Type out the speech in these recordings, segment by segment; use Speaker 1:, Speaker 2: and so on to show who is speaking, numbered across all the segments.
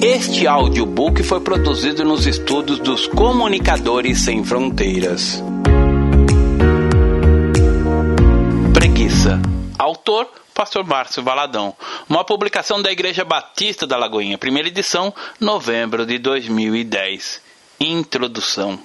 Speaker 1: Este audiobook foi produzido nos estúdios dos Comunicadores Sem Fronteiras. Preguiça. Autor Pastor Márcio Valadão. Uma publicação da Igreja Batista da Lagoinha, primeira edição, novembro de 2010. Introdução.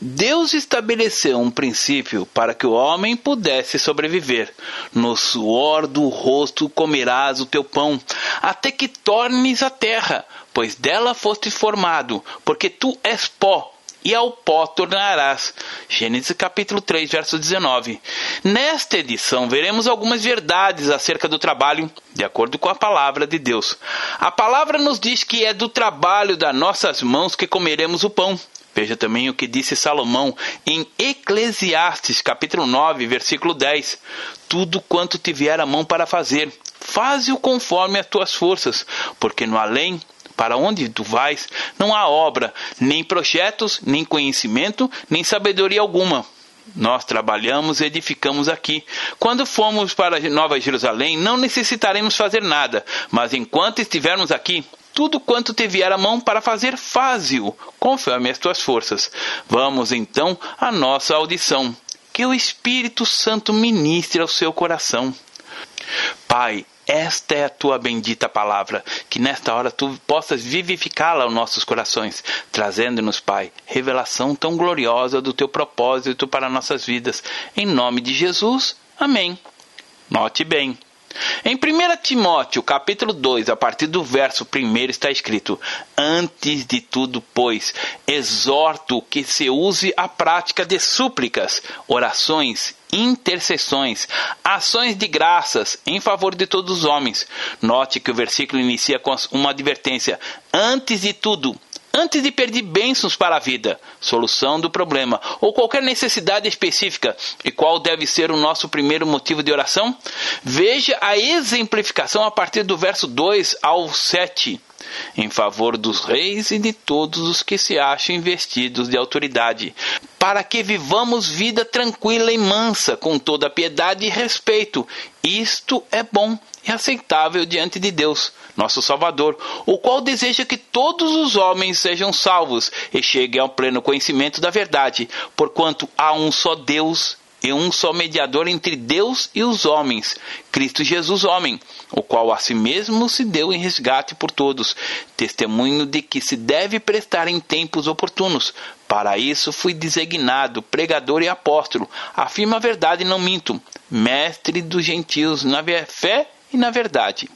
Speaker 1: Deus estabeleceu um princípio para que o homem pudesse sobreviver. No suor do rosto comerás o teu pão, até que tornes a terra, pois dela foste formado, porque tu és pó, e ao pó tornarás. Gênesis capítulo 3, verso 19. Nesta edição veremos algumas verdades acerca do trabalho, de acordo com a palavra de Deus. A palavra nos diz que é do trabalho das nossas mãos que comeremos o pão. Veja também o que disse Salomão em Eclesiastes, capítulo 9, versículo 10. Tudo quanto te vier a mão para fazer, faze-o conforme as tuas forças, porque no além para onde tu vais, não há obra, nem projetos, nem conhecimento, nem sabedoria alguma. Nós trabalhamos e edificamos aqui. Quando formos para Nova Jerusalém, não necessitaremos fazer nada, mas enquanto estivermos aqui, tudo quanto te vier a mão para fazer, faze-o, conforme as tuas forças. Vamos então à nossa audição. Que o Espírito Santo ministre ao seu coração. Pai, esta é a tua bendita palavra, que nesta hora tu possas vivificá-la aos nossos corações, trazendo-nos, Pai, revelação tão gloriosa do teu propósito para nossas vidas. Em nome de Jesus. Amém. Note bem. Em 1 Timóteo, capítulo 2, a partir do verso 1 está escrito: Antes de tudo, pois, exorto que se use a prática de súplicas, orações, intercessões, ações de graças em favor de todos os homens. Note que o versículo inicia com uma advertência: Antes de tudo, antes de pedir bênçãos para a vida, solução do problema ou qualquer necessidade específica, e qual deve ser o nosso primeiro motivo de oração? Veja a exemplificação a partir do verso 2 ao 7 em favor dos reis e de todos os que se acham investidos de autoridade, para que vivamos vida tranquila e mansa, com toda piedade e respeito. Isto é bom e aceitável diante de Deus, nosso Salvador, o qual deseja que todos os homens sejam salvos e cheguem ao pleno conhecimento da verdade, porquanto há um só Deus e um só mediador entre Deus e os homens, Cristo Jesus, homem, o qual a si mesmo se deu em resgate por todos, testemunho de que se deve prestar em tempos oportunos. Para isso fui designado pregador e apóstolo, afirma a verdade e não minto, mestre dos gentios na fé e na verdade.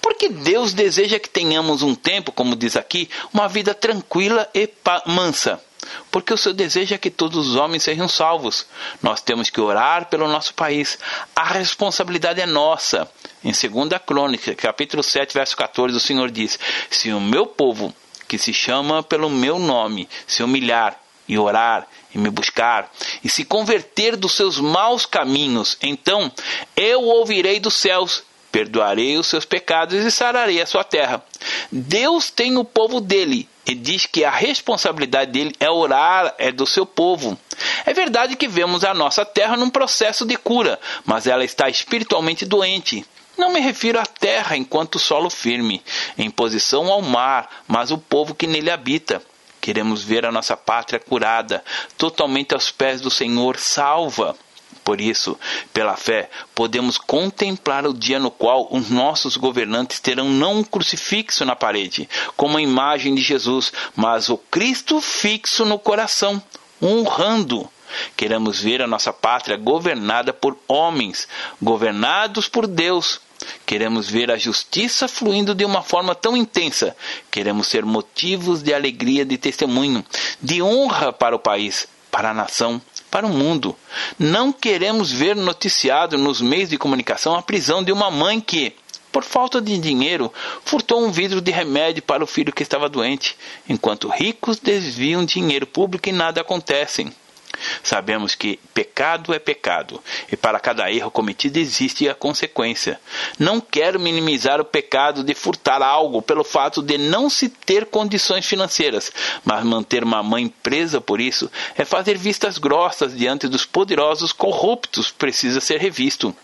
Speaker 1: Porque Deus deseja que tenhamos um tempo, como diz aqui, uma vida tranquila e mansa porque o seu desejo é que todos os homens sejam salvos. Nós temos que orar pelo nosso país. A responsabilidade é nossa. Em 2 Crônica, capítulo 7, verso 14, o Senhor diz: Se o meu povo, que se chama pelo meu nome, se humilhar e orar e me buscar e se converter dos seus maus caminhos, então eu ouvirei dos céus perdoarei os seus pecados e sararei a sua terra. Deus tem o povo dele e diz que a responsabilidade dele é orar é do seu povo. É verdade que vemos a nossa terra num processo de cura, mas ela está espiritualmente doente. Não me refiro à terra enquanto solo firme, em posição ao mar, mas o povo que nele habita. Queremos ver a nossa pátria curada, totalmente aos pés do Senhor, salva. Por isso, pela fé, podemos contemplar o dia no qual os nossos governantes terão não um crucifixo na parede, como a imagem de Jesus, mas o Cristo fixo no coração, honrando. Queremos ver a nossa pátria governada por homens, governados por Deus. Queremos ver a justiça fluindo de uma forma tão intensa. Queremos ser motivos de alegria, de testemunho, de honra para o país, para a nação para o mundo. Não queremos ver noticiado nos meios de comunicação a prisão de uma mãe que, por falta de dinheiro, furtou um vidro de remédio para o filho que estava doente, enquanto ricos desviam dinheiro público e nada acontece. Sabemos que pecado é pecado, e para cada erro cometido existe a consequência. Não quero minimizar o pecado de furtar algo pelo fato de não se ter condições financeiras, mas manter uma mãe presa por isso é fazer vistas grossas diante dos poderosos corruptos, precisa ser revisto.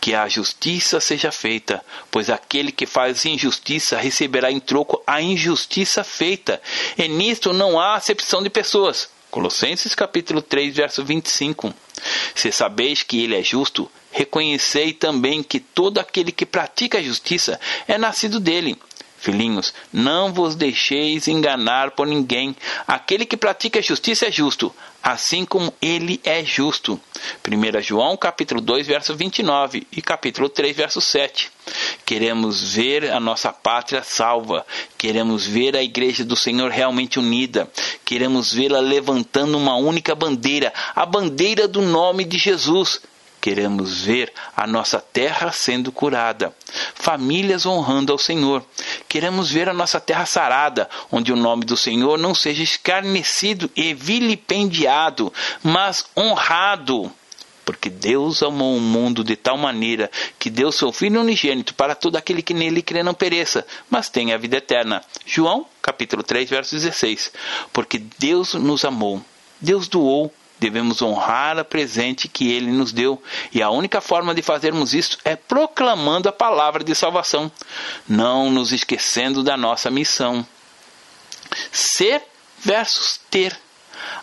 Speaker 1: Que a justiça seja feita, pois aquele que faz injustiça receberá em troco a injustiça feita, e nisto não há acepção de pessoas. Colossenses capítulo 3, verso 25. Se sabeis que ele é justo, reconhecei também que todo aquele que pratica a justiça é nascido dele. Filhinhos, não vos deixeis enganar por ninguém. Aquele que pratica a justiça é justo, assim como ele é justo. 1 João capítulo 2, verso 29 e capítulo 3, verso 7. Queremos ver a nossa pátria salva, queremos ver a igreja do Senhor realmente unida, queremos vê-la levantando uma única bandeira, a bandeira do nome de Jesus. Queremos ver a nossa terra sendo curada, famílias honrando ao Senhor. Queremos ver a nossa terra sarada, onde o nome do Senhor não seja escarnecido e vilipendiado, mas honrado. Porque Deus amou o mundo de tal maneira que deu seu Filho unigênito para todo aquele que nele crê não pereça, mas tenha a vida eterna. João, capítulo 3, verso 16. Porque Deus nos amou. Deus doou devemos honrar a presente que ele nos deu, e a única forma de fazermos isso é proclamando a palavra de salvação, não nos esquecendo da nossa missão. Ser versus ter.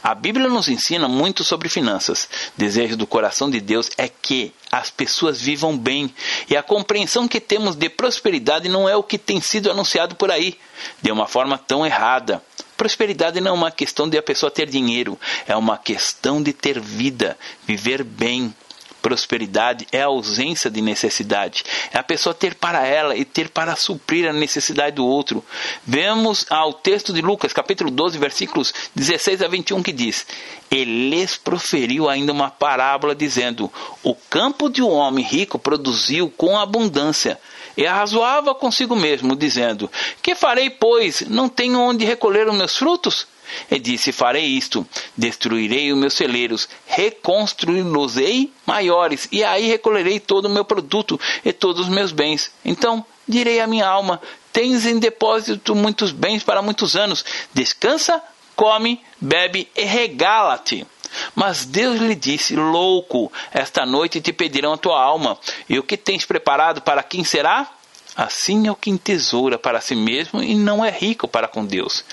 Speaker 1: A Bíblia nos ensina muito sobre finanças. Desejo do coração de Deus é que as pessoas vivam bem, e a compreensão que temos de prosperidade não é o que tem sido anunciado por aí, de uma forma tão errada. Prosperidade não é uma questão de a pessoa ter dinheiro, é uma questão de ter vida, viver bem. Prosperidade é a ausência de necessidade, é a pessoa ter para ela e ter para suprir a necessidade do outro. Vemos ao texto de Lucas, capítulo 12, versículos 16 a 21, que diz: Ele lhes proferiu ainda uma parábola, dizendo: O campo de um homem rico produziu com abundância e arrazoava consigo mesmo, dizendo: Que farei, pois? Não tenho onde recolher os meus frutos? E disse: Farei isto: destruirei os meus celeiros, reconstruí-los-ei maiores, e aí recolherei todo o meu produto e todos os meus bens. Então direi à minha alma: Tens em depósito muitos bens para muitos anos. Descansa, come, bebe e regala-te. Mas Deus lhe disse: Louco, esta noite te pedirão a tua alma, e o que tens preparado para quem será? Assim é o que entesoura para si mesmo e não é rico para com Deus.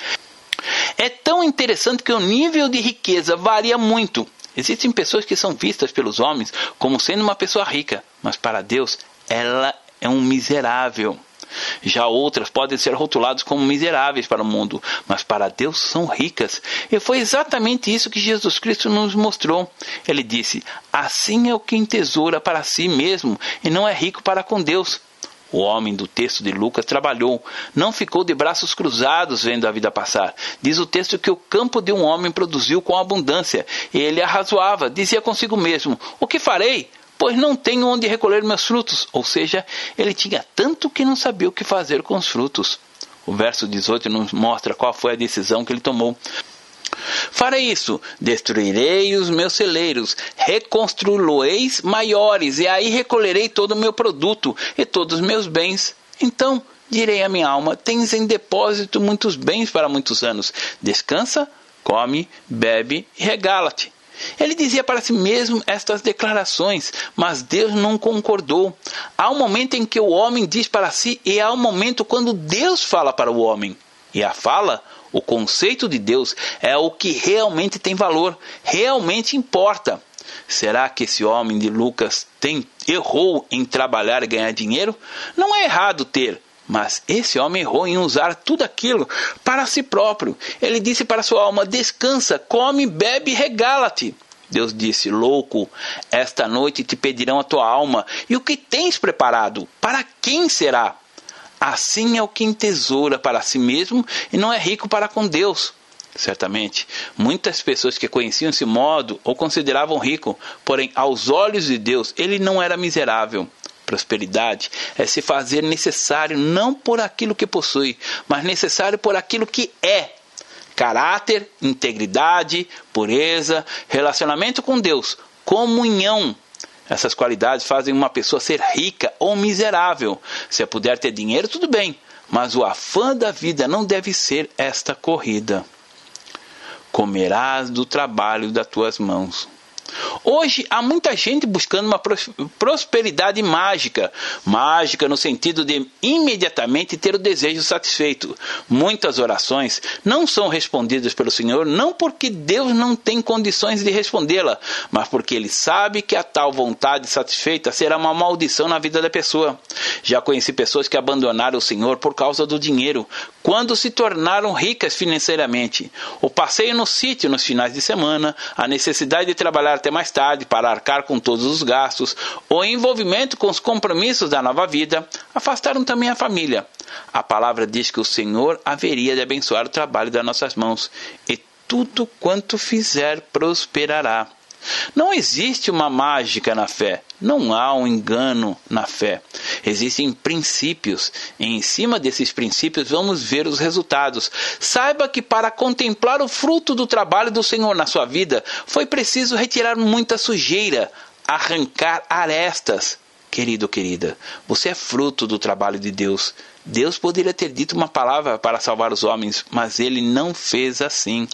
Speaker 1: É tão interessante que o nível de riqueza varia muito. Existem pessoas que são vistas pelos homens como sendo uma pessoa rica, mas para Deus ela é um miserável. Já outras podem ser rotuladas como miseráveis para o mundo, mas para Deus são ricas. E foi exatamente isso que Jesus Cristo nos mostrou. Ele disse: Assim é o que entesoura para si mesmo e não é rico para com Deus. O homem do texto de Lucas trabalhou, não ficou de braços cruzados vendo a vida passar. Diz o texto que o campo de um homem produziu com abundância. E ele arrazoava, dizia consigo mesmo: O que farei? Pois não tenho onde recolher meus frutos. Ou seja, ele tinha tanto que não sabia o que fazer com os frutos. O verso 18 nos mostra qual foi a decisão que ele tomou. Farei isso, destruirei os meus celeiros, reconstruí-los maiores, e aí recolherei todo o meu produto e todos os meus bens. Então direi à minha alma: Tens em depósito muitos bens para muitos anos. Descansa, come, bebe e regala-te. Ele dizia para si mesmo estas declarações, mas Deus não concordou. Há um momento em que o homem diz para si e há um momento quando Deus fala para o homem. E a fala, o conceito de Deus, é o que realmente tem valor, realmente importa. Será que esse homem de Lucas tem, errou em trabalhar e ganhar dinheiro? Não é errado ter, mas esse homem errou em usar tudo aquilo para si próprio. Ele disse para sua alma: Descansa, come, bebe, regala-te. Deus disse: Louco, esta noite te pedirão a tua alma, e o que tens preparado? Para quem será? Assim é o que entesoura para si mesmo e não é rico para com Deus. Certamente, muitas pessoas que conheciam esse modo o consideravam rico, porém, aos olhos de Deus, ele não era miserável. Prosperidade é se fazer necessário não por aquilo que possui, mas necessário por aquilo que é. caráter, integridade, pureza, relacionamento com Deus, comunhão. Essas qualidades fazem uma pessoa ser rica ou miserável. Se puder ter dinheiro, tudo bem, mas o afã da vida não deve ser esta corrida. Comerás do trabalho das tuas mãos. Hoje há muita gente buscando uma prosperidade mágica, mágica no sentido de imediatamente ter o desejo satisfeito. Muitas orações não são respondidas pelo Senhor não porque Deus não tem condições de respondê-la, mas porque ele sabe que a tal vontade satisfeita será uma maldição na vida da pessoa. Já conheci pessoas que abandonaram o Senhor por causa do dinheiro, quando se tornaram ricas financeiramente. O passeio no sítio nos finais de semana, a necessidade de trabalhar até mais tarde para arcar com todos os gastos, o envolvimento com os compromissos da nova vida, afastaram também a família. A palavra diz que o Senhor haveria de abençoar o trabalho das nossas mãos, e tudo quanto fizer prosperará. Não existe uma mágica na fé, não há um engano na fé. Existem princípios, e em cima desses princípios vamos ver os resultados. Saiba que para contemplar o fruto do trabalho do Senhor na sua vida, foi preciso retirar muita sujeira, arrancar arestas. Querido, querida, você é fruto do trabalho de Deus. Deus poderia ter dito uma palavra para salvar os homens, mas ele não fez assim.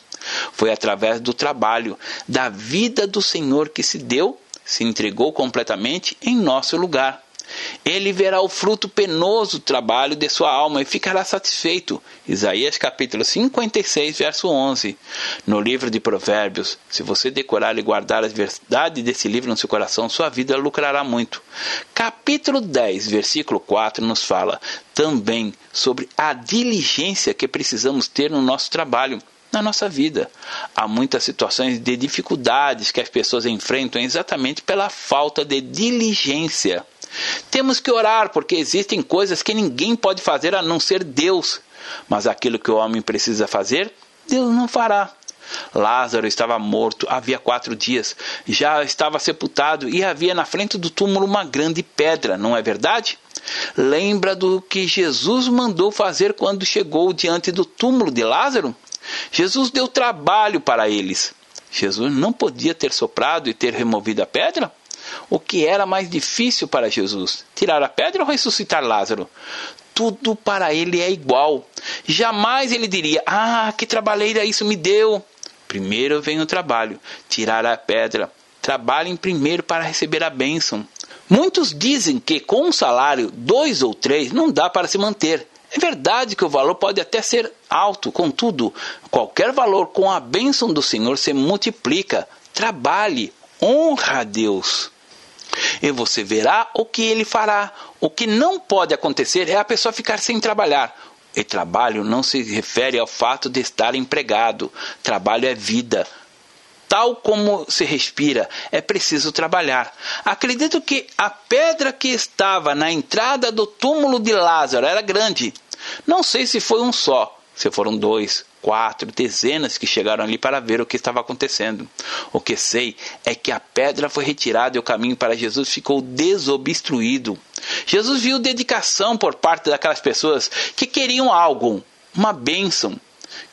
Speaker 1: Foi através do trabalho, da vida do Senhor que se deu, se entregou completamente em nosso lugar. Ele verá o fruto penoso do trabalho de sua alma e ficará satisfeito. Isaías capítulo 56, verso 11. No livro de Provérbios, se você decorar e guardar as verdades desse livro no seu coração, sua vida lucrará muito. Capítulo 10, versículo 4 nos fala também sobre a diligência que precisamos ter no nosso trabalho na nossa vida. Há muitas situações de dificuldades que as pessoas enfrentam exatamente pela falta de diligência. Temos que orar porque existem coisas que ninguém pode fazer a não ser Deus. Mas aquilo que o homem precisa fazer, Deus não fará. Lázaro estava morto havia quatro dias, já estava sepultado e havia na frente do túmulo uma grande pedra, não é verdade? Lembra do que Jesus mandou fazer quando chegou diante do túmulo de Lázaro? Jesus deu trabalho para eles. Jesus não podia ter soprado e ter removido a pedra? O que era mais difícil para Jesus? Tirar a pedra ou ressuscitar Lázaro? Tudo para ele é igual. Jamais ele diria: Ah, que trabalheira isso me deu. Primeiro vem o trabalho, tirar a pedra. Trabalhem primeiro para receber a bênção. Muitos dizem que com um salário, dois ou três, não dá para se manter. É verdade que o valor pode até ser alto, contudo, qualquer valor com a bênção do Senhor se multiplica. Trabalhe, honra a Deus. E você verá o que ele fará. O que não pode acontecer é a pessoa ficar sem trabalhar. E trabalho não se refere ao fato de estar empregado. Trabalho é vida. Tal como se respira, é preciso trabalhar. Acredito que a pedra que estava na entrada do túmulo de Lázaro era grande. Não sei se foi um só, se foram dois, quatro, dezenas que chegaram ali para ver o que estava acontecendo. O que sei é que a pedra foi retirada e o caminho para Jesus ficou desobstruído. Jesus viu dedicação por parte daquelas pessoas que queriam algo, uma bênção.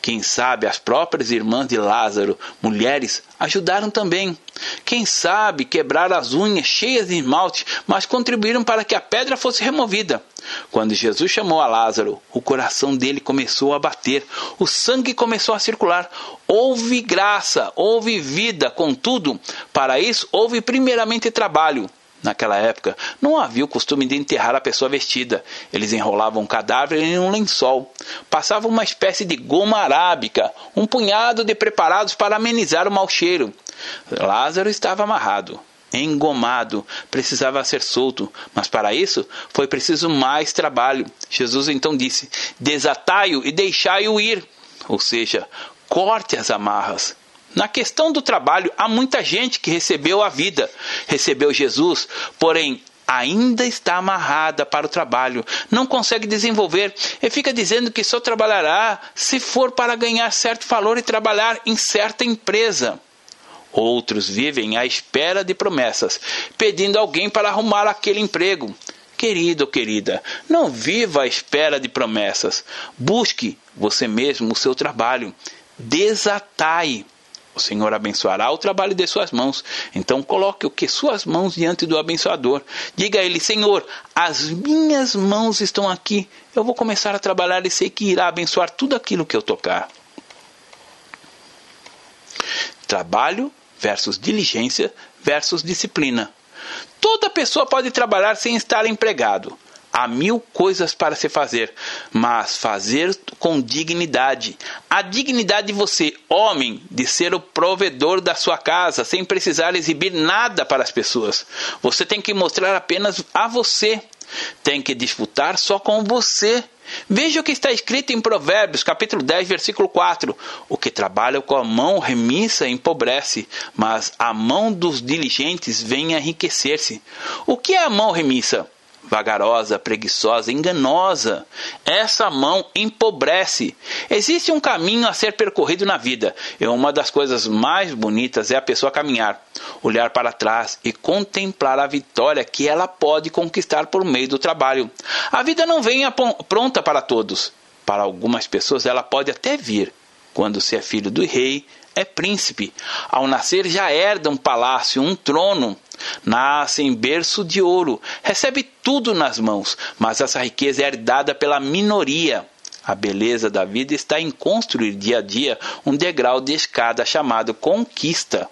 Speaker 1: Quem sabe as próprias irmãs de Lázaro, mulheres, ajudaram também. Quem sabe quebraram as unhas cheias de esmalte, mas contribuíram para que a pedra fosse removida. Quando Jesus chamou a Lázaro, o coração dele começou a bater, o sangue começou a circular. Houve graça, houve vida, contudo, para isso houve primeiramente trabalho. Naquela época, não havia o costume de enterrar a pessoa vestida. Eles enrolavam o cadáver em um lençol. Passavam uma espécie de goma arábica, um punhado de preparados para amenizar o mau cheiro. Lázaro estava amarrado, engomado, precisava ser solto, mas para isso foi preciso mais trabalho. Jesus então disse: Desatai-o e deixai-o ir. Ou seja, corte as amarras. Na questão do trabalho, há muita gente que recebeu a vida, recebeu Jesus, porém ainda está amarrada para o trabalho, não consegue desenvolver e fica dizendo que só trabalhará se for para ganhar certo valor e trabalhar em certa empresa. Outros vivem à espera de promessas, pedindo alguém para arrumar aquele emprego. Querido ou querida, não viva à espera de promessas. Busque você mesmo o seu trabalho. desatai. O Senhor abençoará o trabalho de suas mãos. Então coloque o que suas mãos diante do abençoador. Diga a ele: Senhor, as minhas mãos estão aqui. Eu vou começar a trabalhar e sei que irá abençoar tudo aquilo que eu tocar. Trabalho versus diligência versus disciplina. Toda pessoa pode trabalhar sem estar empregado. Há mil coisas para se fazer, mas fazer com dignidade. A dignidade de você, homem, de ser o provedor da sua casa, sem precisar exibir nada para as pessoas. Você tem que mostrar apenas a você. Tem que disputar só com você. Veja o que está escrito em Provérbios, capítulo 10, versículo 4. O que trabalha com a mão remissa empobrece, mas a mão dos diligentes vem enriquecer-se. O que é a mão remissa? Vagarosa, preguiçosa, enganosa. Essa mão empobrece. Existe um caminho a ser percorrido na vida, e uma das coisas mais bonitas é a pessoa caminhar, olhar para trás e contemplar a vitória que ela pode conquistar por meio do trabalho. A vida não vem pronta para todos. Para algumas pessoas ela pode até vir. Quando se é filho do rei, é príncipe. Ao nascer já herda um palácio, um trono. Nasce em berço de ouro, recebe tudo nas mãos, mas essa riqueza é herdada pela minoria. A beleza da vida está em construir dia a dia um degrau de escada chamado conquista.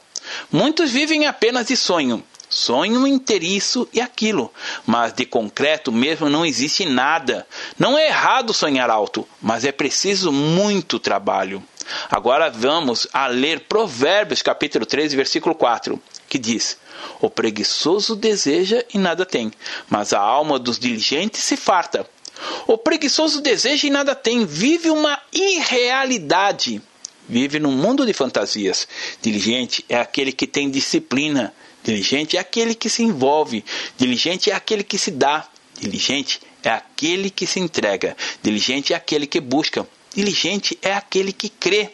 Speaker 1: Muitos vivem apenas de sonho, sonho isso e aquilo, mas de concreto mesmo não existe nada. Não é errado sonhar alto, mas é preciso muito trabalho. Agora vamos a ler Provérbios capítulo 13, versículo 4, que diz: O preguiçoso deseja e nada tem, mas a alma dos diligentes se farta. O preguiçoso deseja e nada tem, vive uma irrealidade. Vive num mundo de fantasias. Diligente é aquele que tem disciplina. Diligente é aquele que se envolve. Diligente é aquele que se dá. Diligente é aquele que se entrega. Diligente é aquele que busca. Diligente é aquele que crê.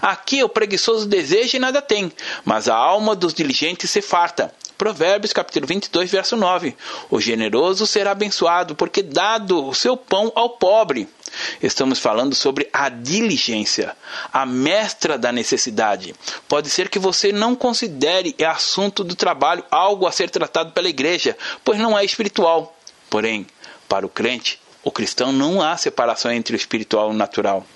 Speaker 1: Aqui o preguiçoso deseja e nada tem, mas a alma dos diligentes se farta. Provérbios capítulo 22, verso 9. O generoso será abençoado, porque dado o seu pão ao pobre. Estamos falando sobre a diligência, a mestra da necessidade. Pode ser que você não considere o assunto do trabalho algo a ser tratado pela igreja, pois não é espiritual. Porém, para o crente, o cristão não há separação entre o espiritual e o natural.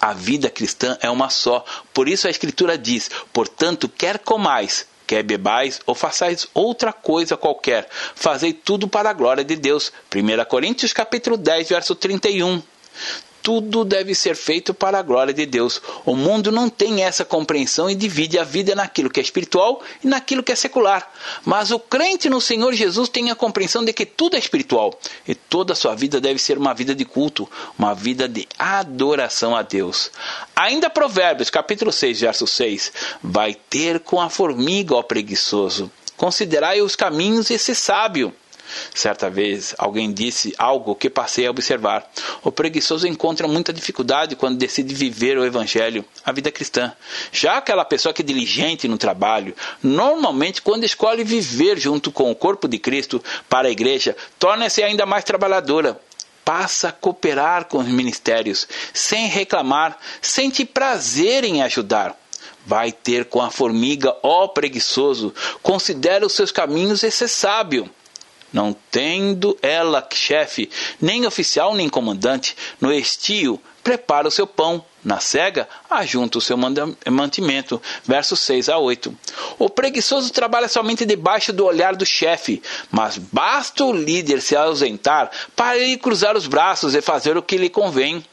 Speaker 1: A vida cristã é uma só. Por isso a Escritura diz: portanto, quer comais, quer bebais ou façais outra coisa qualquer, fazei tudo para a glória de Deus. 1 Coríntios capítulo 10, verso 31 tudo deve ser feito para a glória de Deus. O mundo não tem essa compreensão e divide a vida naquilo que é espiritual e naquilo que é secular. Mas o crente no Senhor Jesus tem a compreensão de que tudo é espiritual e toda a sua vida deve ser uma vida de culto, uma vida de adoração a Deus. Ainda Provérbios, capítulo 6, verso 6, vai ter com a formiga, ó preguiçoso. Considerai os caminhos e se sábio. Certa vez, alguém disse algo que passei a observar. O preguiçoso encontra muita dificuldade quando decide viver o evangelho, a vida cristã. Já aquela pessoa que é diligente no trabalho, normalmente quando escolhe viver junto com o corpo de Cristo para a igreja, torna-se ainda mais trabalhadora passa a cooperar com os ministérios, sem reclamar, sente prazer em ajudar. Vai ter com a formiga, ó preguiçoso, considera os seus caminhos e ser sábio. Não tendo ela chefe, nem oficial nem comandante, no estio prepara o seu pão, na cega ajunta o seu mantimento. Versos 6 a 8. O preguiçoso trabalha somente debaixo do olhar do chefe, mas basta o líder se ausentar para ele cruzar os braços e fazer o que lhe convém.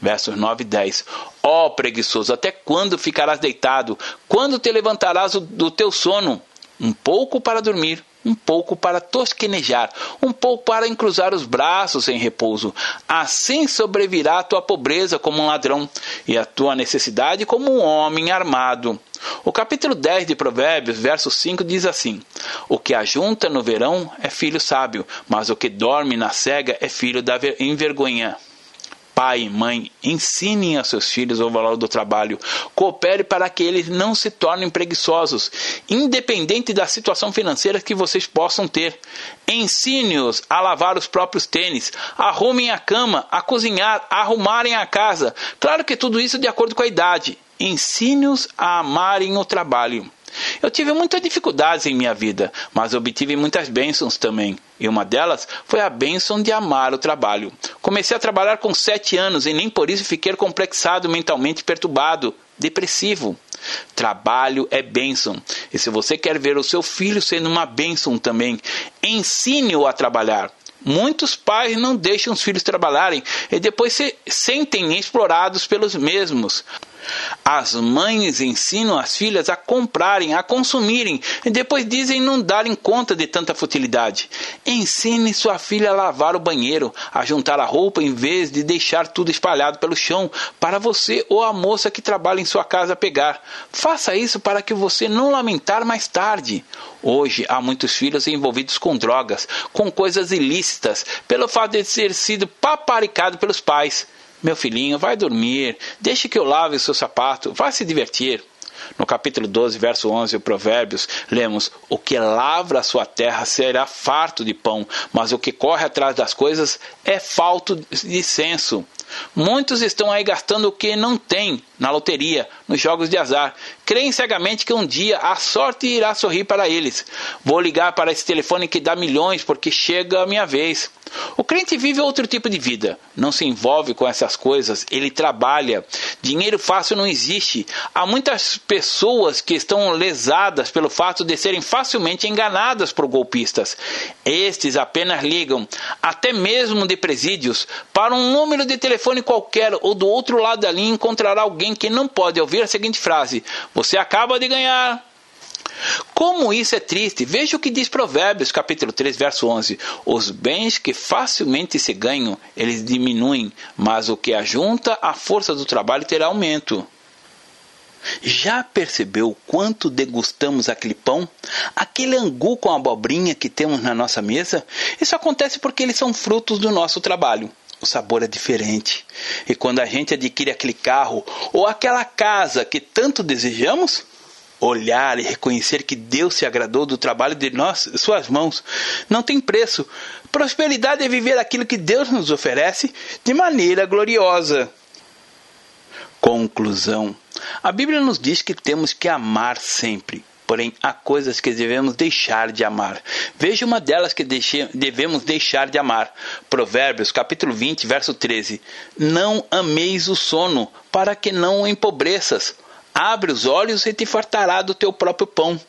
Speaker 1: Versos 9 e 10. Ó oh, preguiçoso, até quando ficarás deitado? Quando te levantarás do teu sono? Um pouco para dormir um pouco para tosquenejar, um pouco para encruzar os braços em repouso. Assim sobrevirá a tua pobreza como um ladrão, e a tua necessidade como um homem armado. O capítulo 10 de Provérbios, verso 5, diz assim: O que ajunta no verão é filho sábio, mas o que dorme na cega é filho da envergonha. Pai e mãe, ensinem a seus filhos o valor do trabalho. Coopere para que eles não se tornem preguiçosos, independente da situação financeira que vocês possam ter. Ensine-os a lavar os próprios tênis, arrumem a cama, a cozinhar, a arrumarem a casa. Claro que tudo isso de acordo com a idade. Ensine-os a amarem o trabalho. Eu tive muitas dificuldades em minha vida, mas obtive muitas bênçãos também. E uma delas foi a bênção de amar o trabalho. Comecei a trabalhar com sete anos e nem por isso fiquei complexado, mentalmente perturbado, depressivo. Trabalho é bênção. E se você quer ver o seu filho sendo uma bênção também, ensine-o a trabalhar. Muitos pais não deixam os filhos trabalharem e depois se sentem explorados pelos mesmos. As mães ensinam as filhas a comprarem, a consumirem e depois dizem não darem conta de tanta futilidade. Ensine sua filha a lavar o banheiro, a juntar a roupa em vez de deixar tudo espalhado pelo chão para você ou a moça que trabalha em sua casa pegar. Faça isso para que você não lamentar mais tarde. Hoje há muitos filhos envolvidos com drogas, com coisas ilícitas, pelo fato de ter sido paparicado pelos pais. Meu filhinho, vai dormir, deixe que eu lave o seu sapato, vá se divertir. No capítulo 12, verso 11, o Provérbios, lemos: O que lavra a sua terra será farto de pão, mas o que corre atrás das coisas é falto de senso. Muitos estão aí gastando o que não têm na loteria, nos jogos de azar. Creem cegamente que um dia a sorte irá sorrir para eles. Vou ligar para esse telefone que dá milhões porque chega a minha vez. O crente vive outro tipo de vida, não se envolve com essas coisas, ele trabalha. Dinheiro fácil não existe. Há muitas pessoas que estão lesadas pelo fato de serem facilmente enganadas por golpistas. Estes apenas ligam, até mesmo de presídios, para um número de telefone qualquer ou do outro lado da linha encontrará alguém que não pode ouvir a seguinte frase: Você acaba de ganhar como isso é triste, veja o que diz Provérbios, capítulo 3, verso 11: Os bens que facilmente se ganham, eles diminuem, mas o que ajunta a força do trabalho terá aumento. Já percebeu quanto degustamos aquele pão? Aquele angu com abobrinha que temos na nossa mesa? Isso acontece porque eles são frutos do nosso trabalho. O sabor é diferente. E quando a gente adquire aquele carro ou aquela casa que tanto desejamos, olhar e reconhecer que Deus se agradou do trabalho de nós, suas mãos, não tem preço. Prosperidade é viver aquilo que Deus nos oferece de maneira gloriosa. Conclusão: A Bíblia nos diz que temos que amar sempre. Porém, há coisas que devemos deixar de amar. Veja uma delas que devemos deixar de amar. Provérbios, capítulo 20, verso 13. Não ameis o sono, para que não empobreças Abre os olhos e te fartará do teu próprio pão.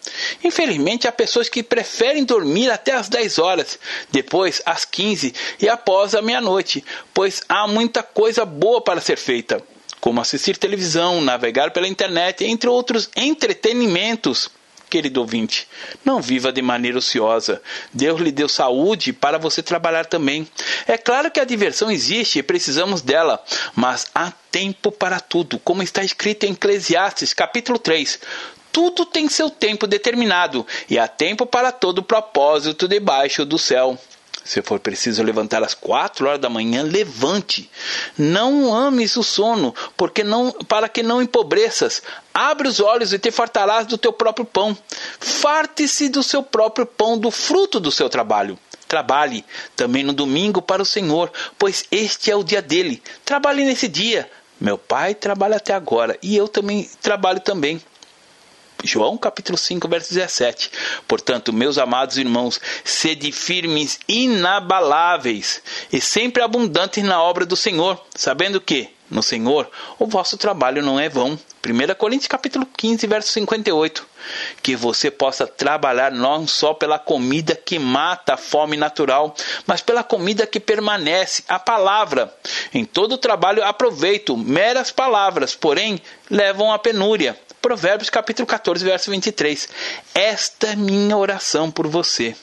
Speaker 1: Infelizmente, há pessoas que preferem dormir até às 10 horas, depois às 15 e após a meia-noite, pois há muita coisa boa para ser feita, como assistir televisão, navegar pela internet, entre outros entretenimentos querido ouvinte, não viva de maneira ociosa. Deus lhe deu saúde para você trabalhar também. É claro que a diversão existe e precisamos dela, mas há tempo para tudo, como está escrito em Eclesiastes, capítulo 3 tudo tem seu tempo determinado e há tempo para todo propósito debaixo do céu. Se for preciso levantar às quatro horas da manhã, levante. Não ames o sono, porque não, para que não empobreças. Abre os olhos e te fartarás do teu próprio pão. Farte-se do seu próprio pão, do fruto do seu trabalho. Trabalhe também no domingo para o Senhor, pois este é o dia dele. Trabalhe nesse dia. Meu pai trabalha até agora e eu também trabalho também. João capítulo 5, verso 17. Portanto, meus amados irmãos, sede firmes, inabaláveis e sempre abundantes na obra do Senhor, sabendo que no Senhor o vosso trabalho não é vão. 1 Coríntios capítulo 15, verso 58. Que você possa trabalhar não só pela comida que mata a fome natural, mas pela comida que permanece, a palavra. Em todo trabalho aproveito meras palavras, porém levam à penúria. Provérbios capítulo 14, verso 23. Esta é minha oração por você,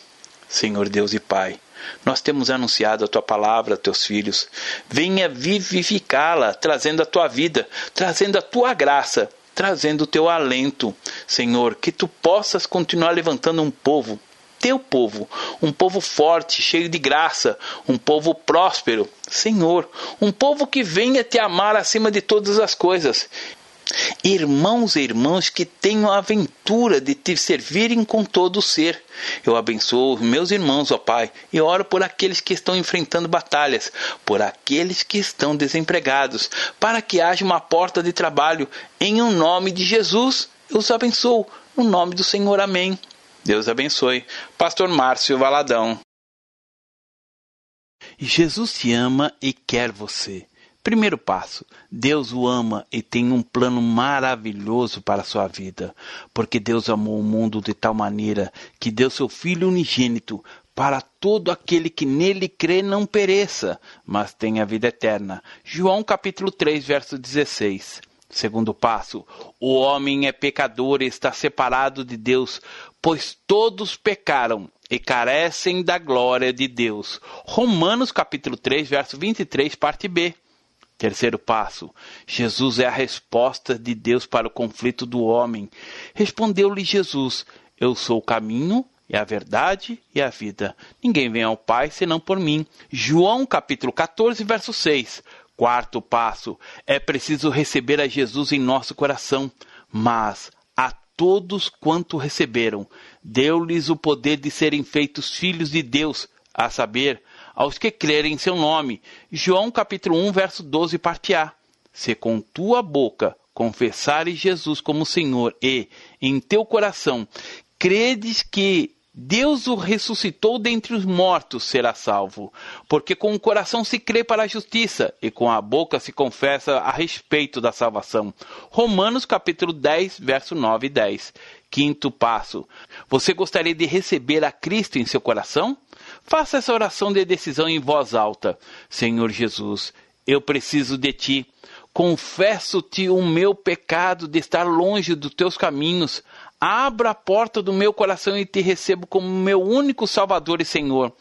Speaker 1: Senhor Deus e Pai. Nós temos anunciado a tua palavra a teus filhos. Venha vivificá-la, trazendo a tua vida, trazendo a tua graça, trazendo o teu alento. Senhor, que tu possas continuar levantando um povo teu povo, um povo forte, cheio de graça, um povo próspero, Senhor, um povo que venha te amar acima de todas as coisas. Irmãos e irmãs que tenham a aventura de te servirem com todo o ser. Eu abençoo meus irmãos, ó Pai, e oro por aqueles que estão enfrentando batalhas, por aqueles que estão desempregados, para que haja uma porta de trabalho. Em o um nome de Jesus, eu os abençoo. No nome do Senhor, amém. Deus abençoe. Pastor Márcio Valadão. Jesus te ama e quer você. Primeiro passo: Deus o ama e tem um plano maravilhoso para a sua vida, porque Deus amou o mundo de tal maneira que deu seu Filho unigênito para todo aquele que nele crê não pereça, mas tenha vida eterna. João capítulo 3, verso 16. Segundo passo, o homem é pecador e está separado de Deus, pois todos pecaram e carecem da glória de Deus. Romanos capítulo 3, verso 23, parte B. Terceiro passo: Jesus é a resposta de Deus para o conflito do homem. Respondeu-lhe Jesus: Eu sou o caminho, e a verdade e a vida. Ninguém vem ao Pai senão por mim. João capítulo 14, verso 6. Quarto passo: é preciso receber a Jesus em nosso coração, mas a todos quanto receberam, deu-lhes o poder de serem feitos filhos de Deus, a saber, aos que crerem em seu nome. João capítulo 1, verso 12, parte A. Se com tua boca confessares Jesus como Senhor e em teu coração credes que Deus o ressuscitou dentre os mortos, será salvo. Porque com o coração se crê para a justiça e com a boca se confessa a respeito da salvação. Romanos capítulo 10, verso 9 e 10. Quinto passo. Você gostaria de receber a Cristo em seu coração? Faça essa oração de decisão em voz alta. Senhor Jesus, eu preciso de ti. Confesso-te o meu pecado de estar longe dos teus caminhos. Abra a porta do meu coração e te recebo como meu único Salvador e Senhor.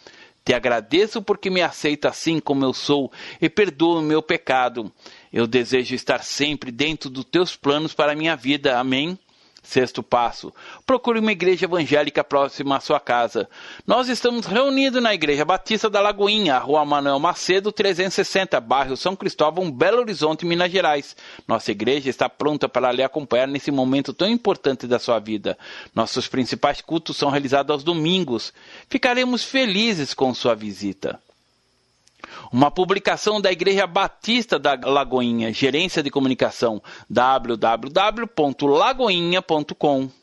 Speaker 1: Te agradeço porque me aceita assim como eu sou e perdoa o meu pecado. Eu desejo estar sempre dentro dos teus planos para a minha vida. Amém. Sexto passo: procure uma igreja evangélica próxima à sua casa. Nós estamos reunidos na Igreja Batista da Lagoinha, Rua Manuel Macedo, 360, bairro São Cristóvão, Belo Horizonte, Minas Gerais. Nossa igreja está pronta para lhe acompanhar nesse momento tão importante da sua vida. Nossos principais cultos são realizados aos domingos. Ficaremos felizes com sua visita. Uma publicação da Igreja Batista da Lagoinha, Gerência de Comunicação, www.lagoinha.com.